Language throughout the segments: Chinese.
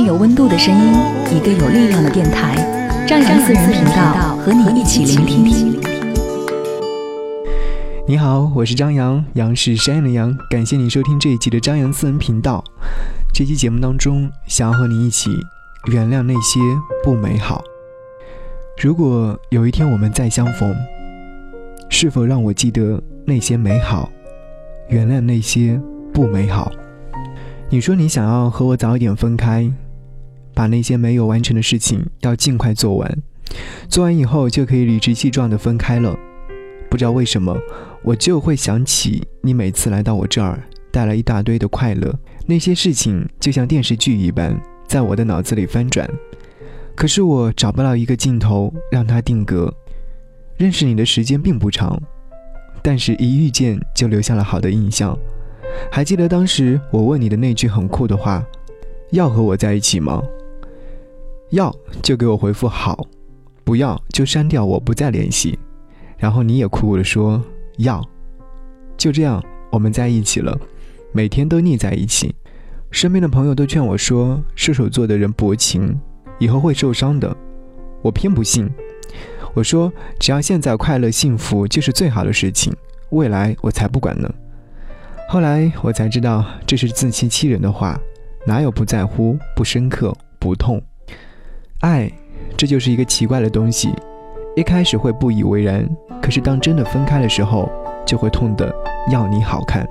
有温度的声音，一个有力量的电台，张扬私人频道和你一起聆听。你好，我是张扬，杨是山羊的羊，感谢你收听这一期的张扬私人频道。这期节目当中，想要和你一起原谅那些不美好。如果有一天我们再相逢，是否让我记得那些美好，原谅那些不美好？你说你想要和我早一点分开，把那些没有完成的事情要尽快做完，做完以后就可以理直气壮的分开了。不知道为什么，我就会想起你每次来到我这儿，带来一大堆的快乐。那些事情就像电视剧一般，在我的脑子里翻转。可是我找不到一个镜头让它定格。认识你的时间并不长，但是一遇见就留下了好的印象。还记得当时我问你的那句很酷的话：“要和我在一起吗？”要就给我回复好，不要就删掉我不再联系。然后你也苦苦的说要，就这样我们在一起了，每天都腻在一起。身边的朋友都劝我说：“射手座的人薄情，以后会受伤的。”我偏不信。我说：“只要现在快乐幸福就是最好的事情，未来我才不管呢。”后来我才知道，这是自欺欺人的话，哪有不在乎、不深刻、不痛？爱，这就是一个奇怪的东西，一开始会不以为然，可是当真的分开的时候，就会痛得要你好看。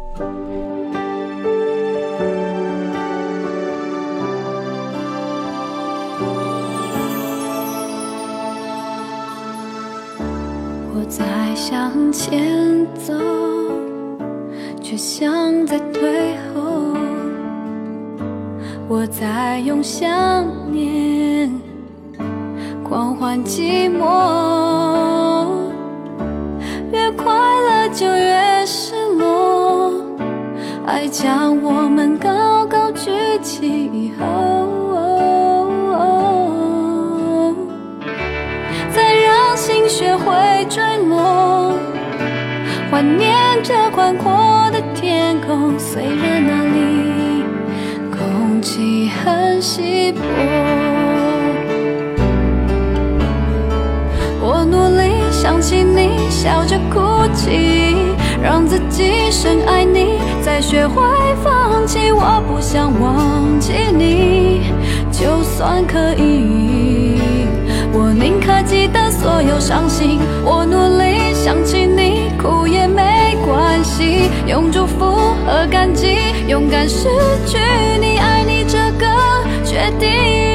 我在向前走。却像在退后，我在用想念狂欢寂寞，越快乐就越失落，爱将我们高高举起。以后，再让心学会坠落，怀念着宽阔的。天空虽然那里空气很稀薄，笑着哭泣，让自己深爱你，再学会放弃。我不想忘记你，就算可以，我宁可记得所有伤心。我努力想起你，哭也没。关系，用祝福和感激，勇敢失去你，爱你这个决定。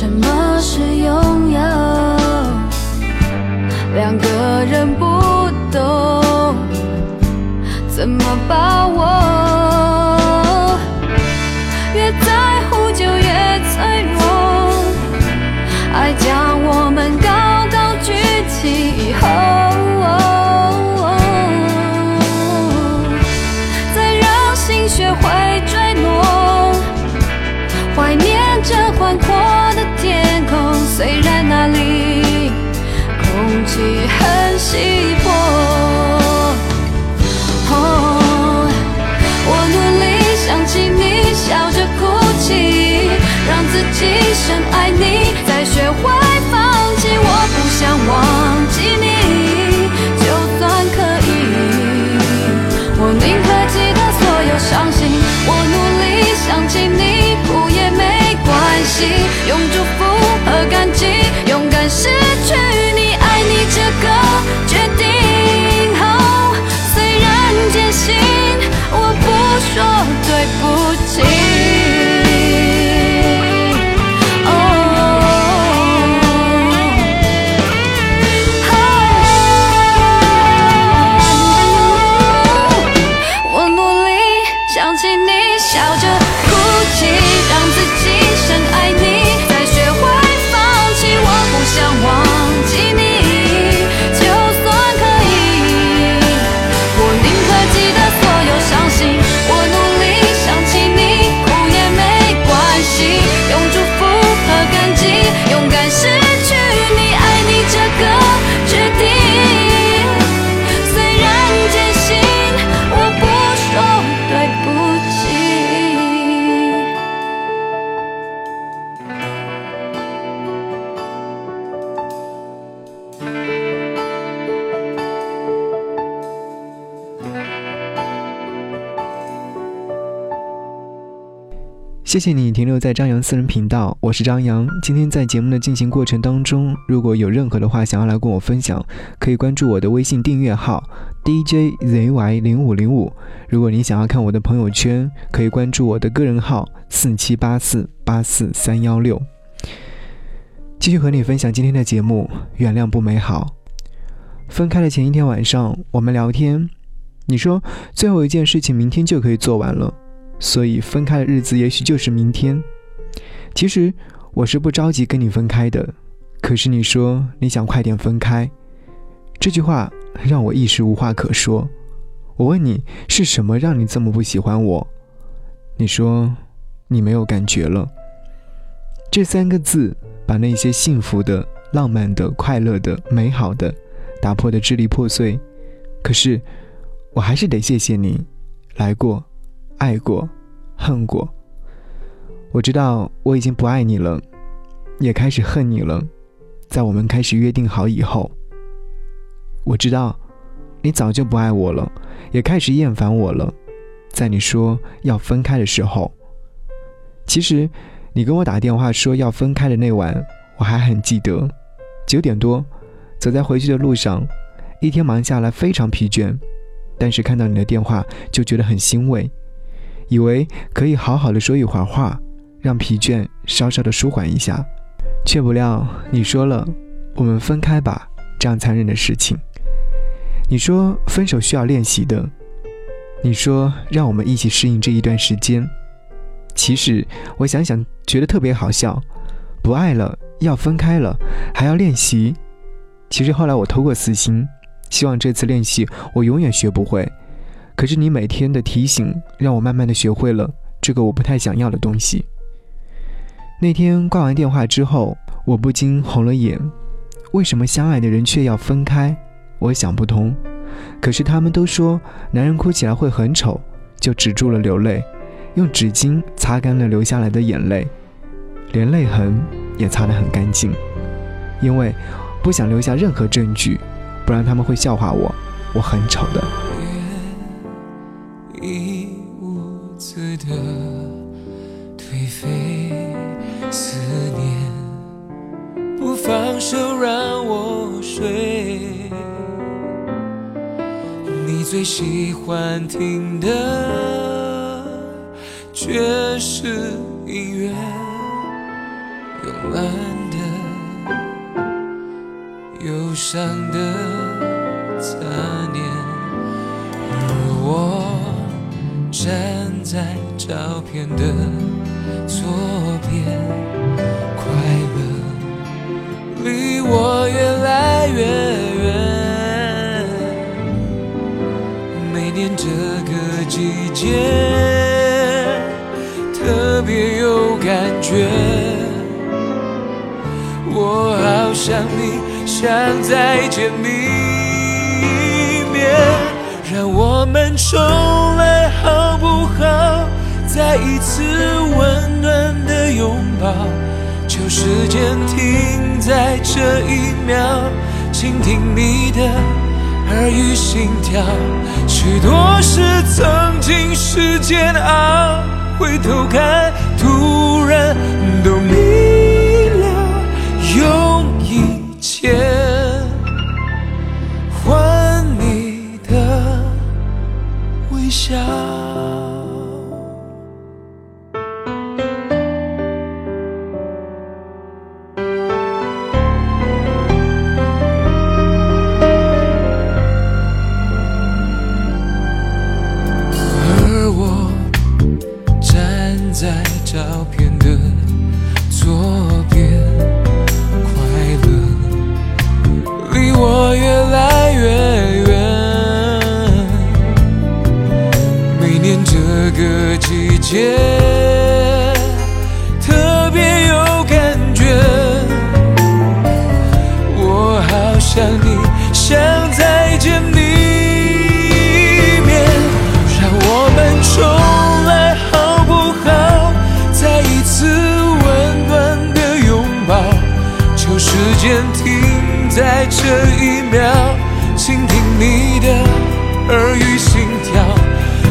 什么？自己深爱你，再学会放弃。我不想忘记你，就算可以，我宁可记得所有伤心。我努力想起你，哭也没关系，用祝福和感激，勇敢失去谢谢你停留在张扬私人频道，我是张扬。今天在节目的进行过程当中，如果有任何的话想要来跟我分享，可以关注我的微信订阅号 DJZY 零五零五。如果你想要看我的朋友圈，可以关注我的个人号四七八四八四三幺六。继续和你分享今天的节目，原谅不美好。分开的前一天晚上，我们聊天，你说最后一件事情明天就可以做完了。所以分开的日子也许就是明天。其实我是不着急跟你分开的，可是你说你想快点分开，这句话让我一时无话可说。我问你是什么让你这么不喜欢我？你说你没有感觉了。这三个字把那些幸福的、浪漫的、快乐的、美好的打破的支离破碎。可是我还是得谢谢你来过。爱过，恨过。我知道我已经不爱你了，也开始恨你了。在我们开始约定好以后，我知道你早就不爱我了，也开始厌烦我了。在你说要分开的时候，其实你跟我打电话说要分开的那晚，我还很记得。九点多，走在回去的路上，一天忙下来非常疲倦，但是看到你的电话就觉得很欣慰。以为可以好好的说一会儿话，让疲倦稍稍的舒缓一下，却不料你说了“我们分开吧”这样残忍的事情。你说分手需要练习的，你说让我们一起适应这一段时间。其实我想想觉得特别好笑，不爱了要分开了还要练习。其实后来我偷过私心，希望这次练习我永远学不会。可是你每天的提醒，让我慢慢的学会了这个我不太想要的东西。那天挂完电话之后，我不禁红了眼。为什么相爱的人却要分开？我想不通。可是他们都说，男人哭起来会很丑，就止住了流泪，用纸巾擦干了流下来的眼泪，连泪痕也擦得很干净，因为不想留下任何证据，不然他们会笑话我，我很丑的。的颓废思念，不放手让我睡。你最喜欢听的却是音乐，慵懒的、忧伤的残念，而我。站在照片的左边，快乐离我越来越远。每年这个季节特别有感觉，我好想你，想再见你一面，让我们重来好。好？再一次温暖的拥抱，求时间停在这一秒，倾听你的耳语心跳。许多事曾经是煎熬，回头看，突然都这一秒，倾听你的耳语心跳。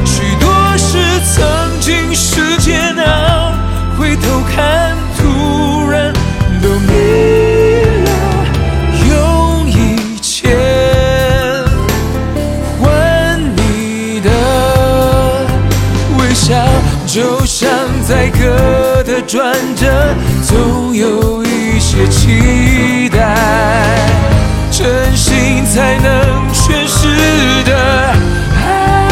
许多事曾经是煎熬，回头看，突然都迷了，用一切换你的微笑，就像在歌的转折，总有一些期待，真心才能诠释的爱。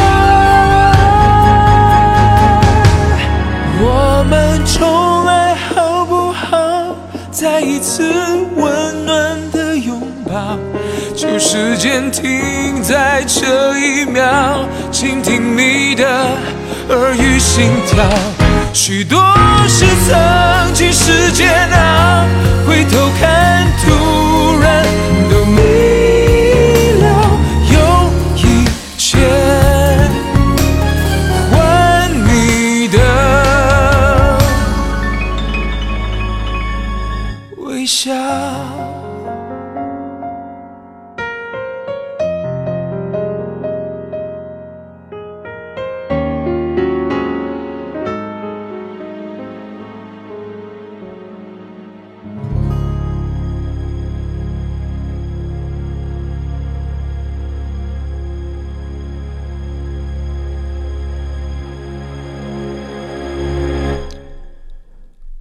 我们重来好不好？再一次温暖的拥抱，就时间停在这一秒，倾听你的耳语心跳。许多事曾经是煎熬，回头看，突然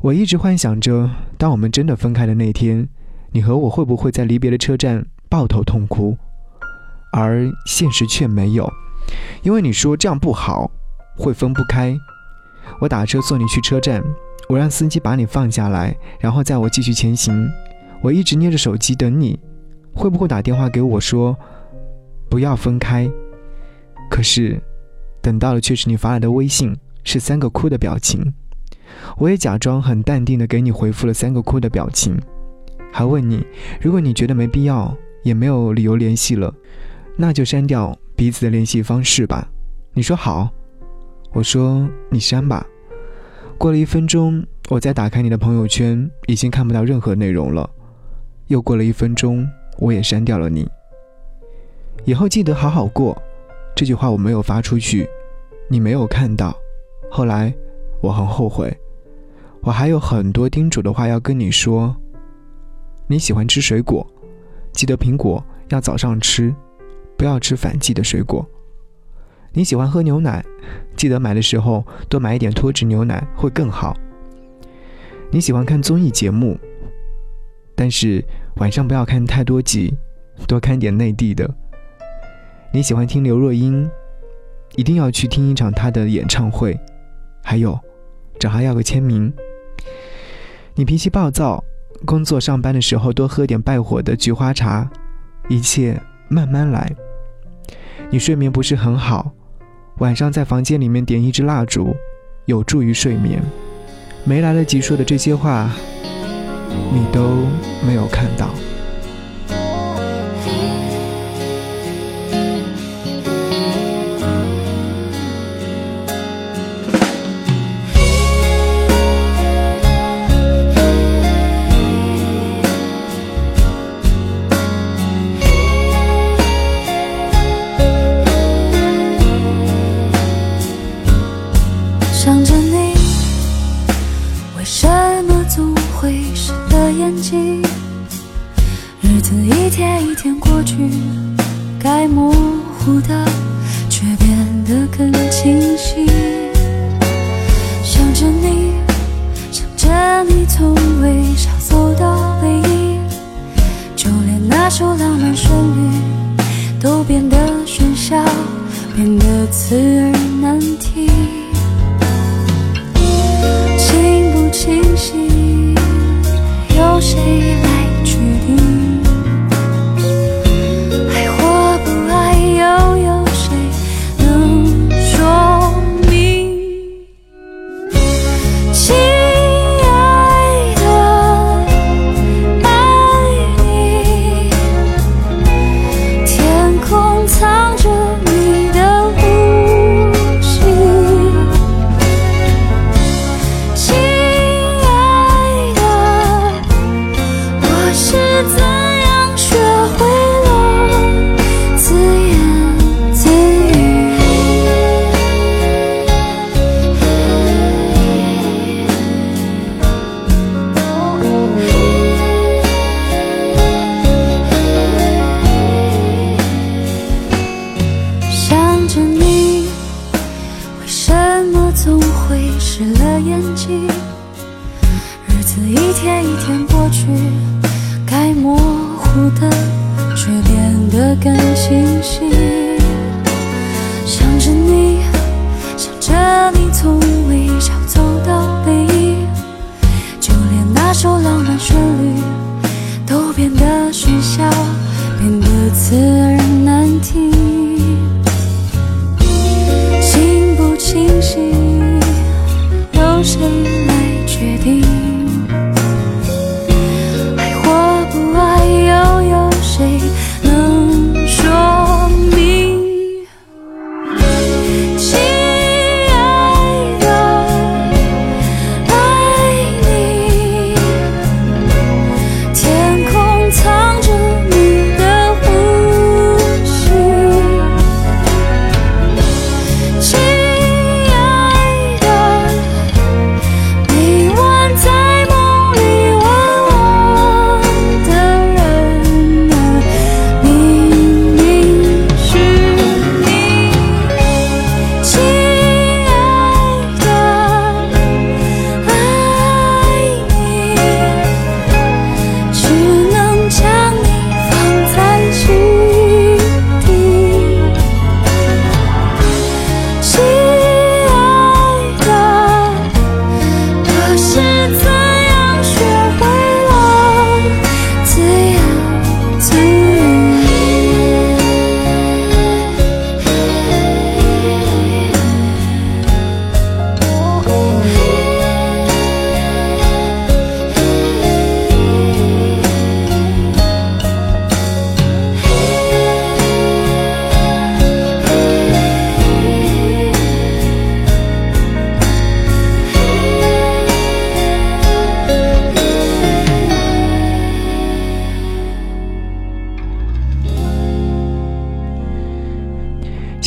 我一直幻想着，当我们真的分开的那天，你和我会不会在离别的车站抱头痛哭？而现实却没有，因为你说这样不好，会分不开。我打车送你去车站，我让司机把你放下来，然后载我继续前行。我一直捏着手机等你，会不会打电话给我说不要分开？可是等到了，却是你发来的微信，是三个哭的表情。我也假装很淡定的给你回复了三个哭的表情，还问你，如果你觉得没必要，也没有理由联系了，那就删掉彼此的联系方式吧。你说好，我说你删吧。过了一分钟，我再打开你的朋友圈，已经看不到任何内容了。又过了一分钟，我也删掉了你。以后记得好好过，这句话我没有发出去，你没有看到。后来我很后悔。我还有很多叮嘱的话要跟你说。你喜欢吃水果，记得苹果要早上吃，不要吃反季的水果。你喜欢喝牛奶，记得买的时候多买一点脱脂牛奶会更好。你喜欢看综艺节目，但是晚上不要看太多集，多看点内地的。你喜欢听刘若英，一定要去听一场她的演唱会，还有找她要个签名。你脾气暴躁，工作上班的时候多喝点败火的菊花茶，一切慢慢来。你睡眠不是很好，晚上在房间里面点一支蜡烛，有助于睡眠。没来得及说的这些话，你都没有看到。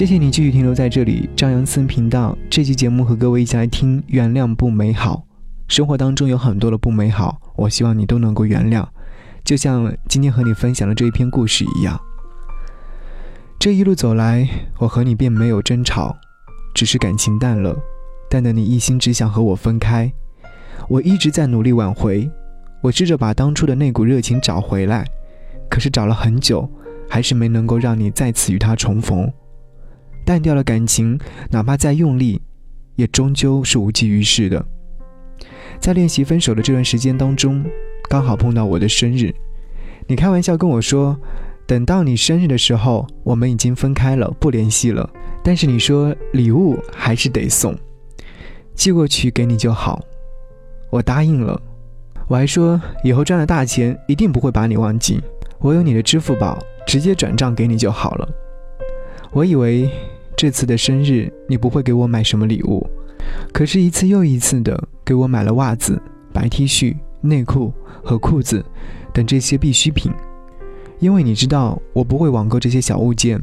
谢谢你继续停留在这里，张扬森频道。这期节目和各位一起来听《原谅不美好》。生活当中有很多的不美好，我希望你都能够原谅。就像今天和你分享的这一篇故事一样。这一路走来，我和你并没有争吵，只是感情淡了，淡的你一心只想和我分开。我一直在努力挽回，我试着把当初的那股热情找回来，可是找了很久，还是没能够让你再次与他重逢。淡掉了感情，哪怕再用力，也终究是无济于事的。在练习分手的这段时间当中，刚好碰到我的生日，你开玩笑跟我说，等到你生日的时候，我们已经分开了，不联系了。但是你说礼物还是得送，寄过去给你就好。我答应了，我还说以后赚了大钱一定不会把你忘记，我有你的支付宝，直接转账给你就好了。我以为这次的生日你不会给我买什么礼物，可是，一次又一次的给我买了袜子、白 T 恤、内裤和裤子等这些必需品。因为你知道我不会网购这些小物件。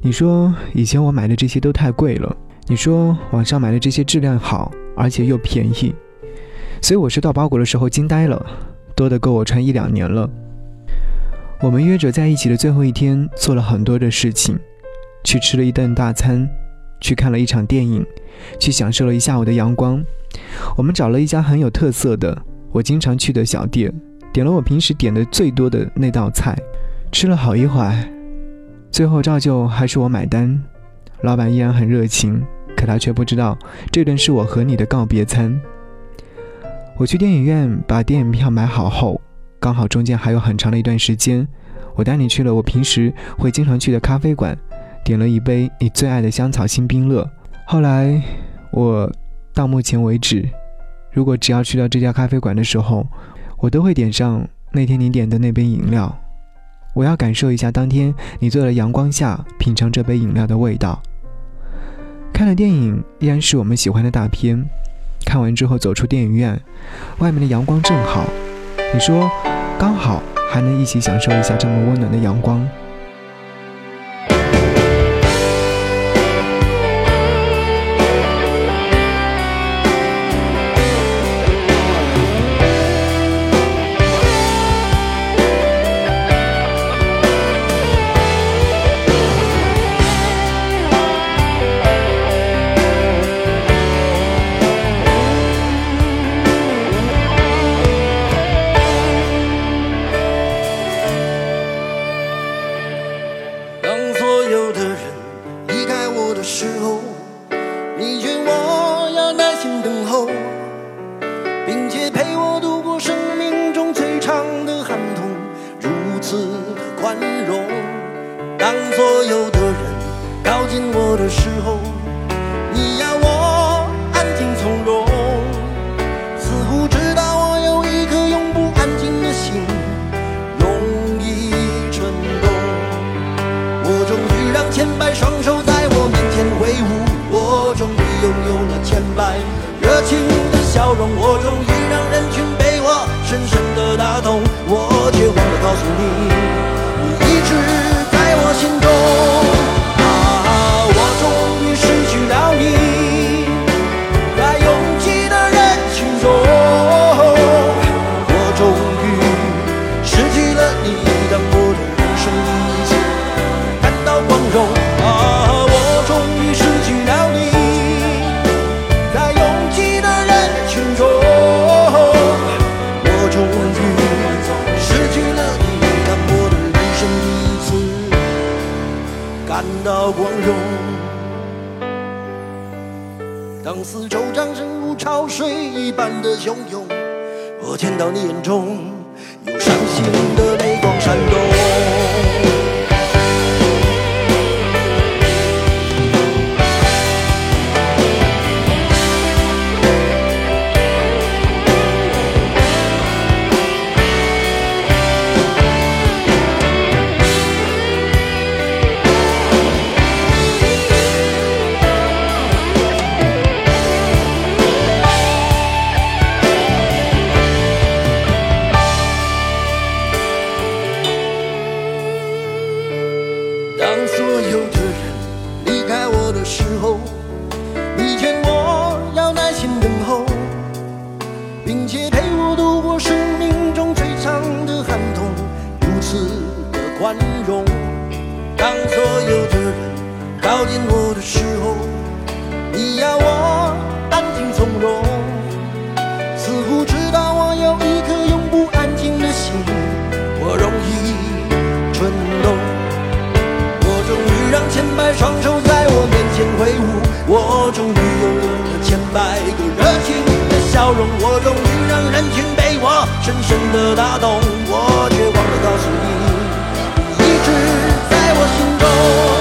你说以前我买的这些都太贵了，你说网上买的这些质量好，而且又便宜，所以我收到包裹的时候惊呆了，多的够我穿一两年了。我们约着在一起的最后一天，做了很多的事情，去吃了一顿大餐，去看了一场电影，去享受了一下午的阳光。我们找了一家很有特色的，我经常去的小店，点了我平时点的最多的那道菜，吃了好一会儿，最后照旧还是我买单。老板依然很热情，可他却不知道这顿是我和你的告别餐。我去电影院把电影票买好后，刚好中间还有很长的一段时间，我带你去了我平时会经常去的咖啡馆，点了一杯你最爱的香草新冰乐。后来我到目前为止，如果只要去到这家咖啡馆的时候，我都会点上那天你点的那杯饮料。我要感受一下当天你坐在阳光下品尝这杯饮料的味道。看了电影依然是我们喜欢的大片，看完之后走出电影院，外面的阳光正好，你说刚好还能一起享受一下这么温暖的阳光。等候，并且陪我度过生命中最长的寒冬，如此的宽容。当所有的人靠近我的时候，笑容，我终于让人群被我深深的打动，我却忘了告诉，你。汹涌，我见到你眼中。时候，你劝我要耐心等候，并且陪我度过生命中最长的寒冬，如此的宽容。当所有的人靠近我的时候，你要我安静从容，似乎知道我有一颗永不安静的心，我容易蠢动。我终于让千百双手挥舞，我终于拥有了千百个热情的笑容，我终于让人群被我深深的打动，我却忘了告诉你，你一直在我心中。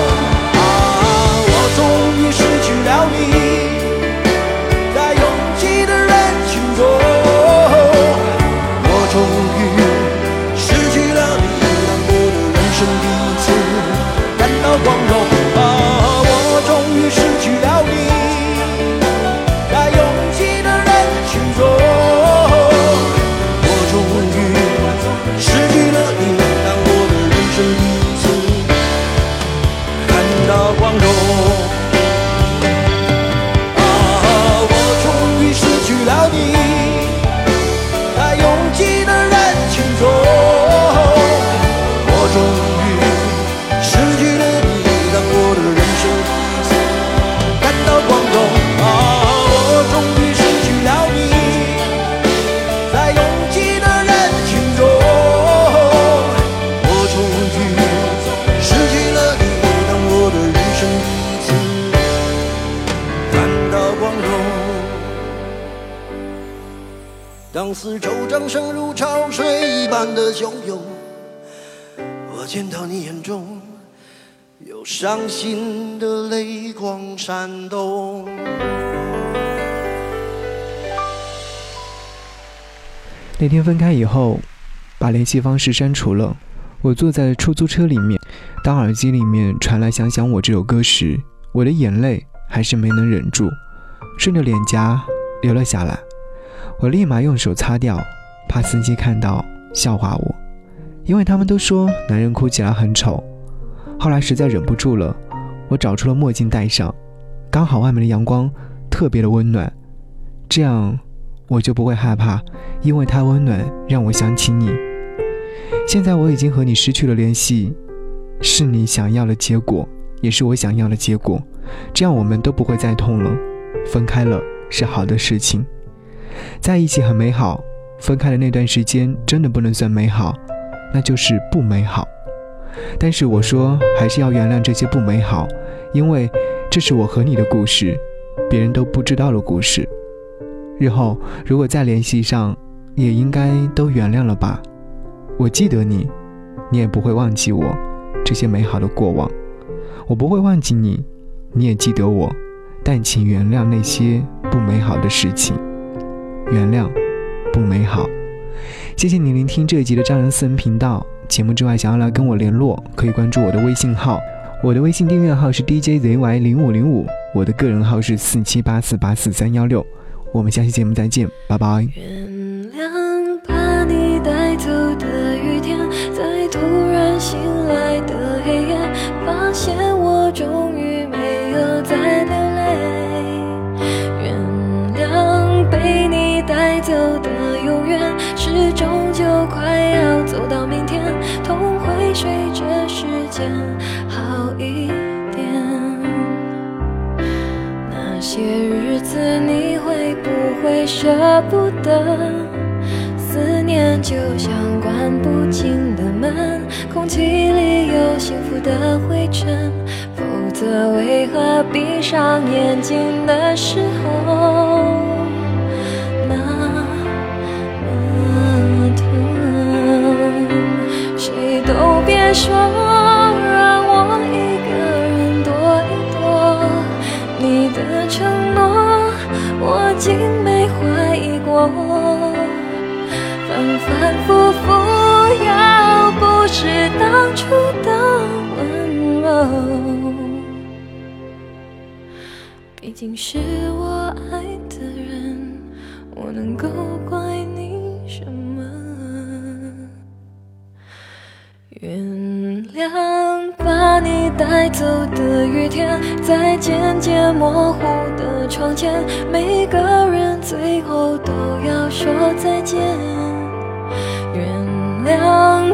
有伤心的泪光闪动。那天分开以后，把联系方式删除了。我坐在出租车里面，当耳机里面传来《想想我》这首歌时，我的眼泪还是没能忍住，顺着脸颊流了下来。我立马用手擦掉，怕司机看到笑话我，因为他们都说男人哭起来很丑。后来实在忍不住了，我找出了墨镜戴上，刚好外面的阳光特别的温暖，这样我就不会害怕，因为它温暖让我想起你。现在我已经和你失去了联系，是你想要的结果，也是我想要的结果，这样我们都不会再痛了。分开了是好的事情，在一起很美好，分开的那段时间真的不能算美好，那就是不美好。但是我说还是要原谅这些不美好，因为这是我和你的故事，别人都不知道的故事。日后如果再联系上，也应该都原谅了吧。我记得你，你也不会忘记我这些美好的过往。我不会忘记你，你也记得我，但请原谅那些不美好的事情，原谅不美好。谢谢你聆听这一集的张人私人频道。节目之外，想要来跟我联络，可以关注我的微信号，我的微信订阅号是 DJZY 零五零五，我的个人号是四七八四八四三幺六。我们下期节目再见，拜拜。原谅把你带走的雨天，在突然醒来的间好一点。那些日子你会不会舍不得？思念就像关不紧的门，空气里有幸福的灰尘，否则为何闭上眼睛的时候那么疼？谁都别说反反复复，要不是当初的温柔，毕竟是我爱的人，我能够怪你什么？原谅把你带走的雨天，在渐渐模糊的窗前，每个人最后都要说再见。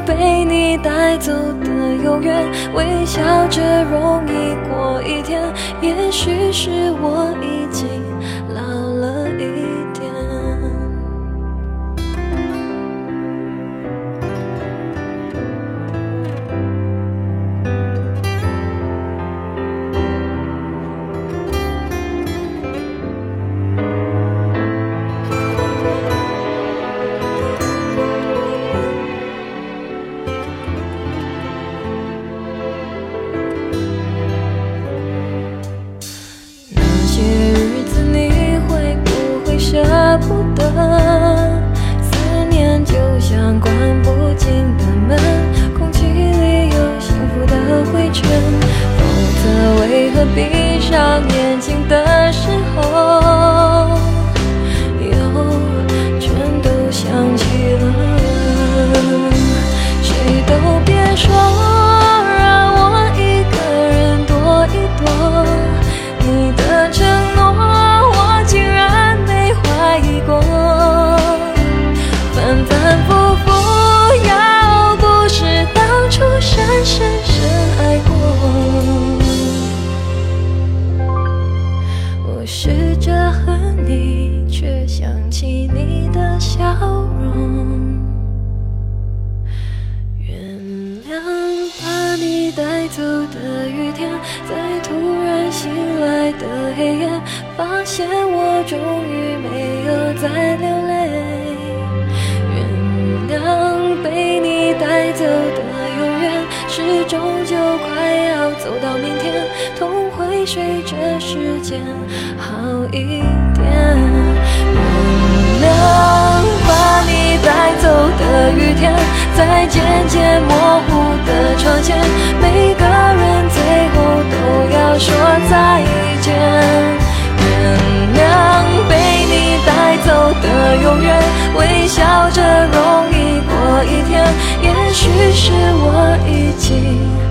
被你带走的永远，微笑着容易过一天。也许是我一的永远，是终究快要走到明天，痛会随着时间好一点。原谅把你带走的雨天，在渐渐模糊的窗前，每个人最后都要说再见。原谅被你带走的永远，微笑着容易过一天。也许是我已经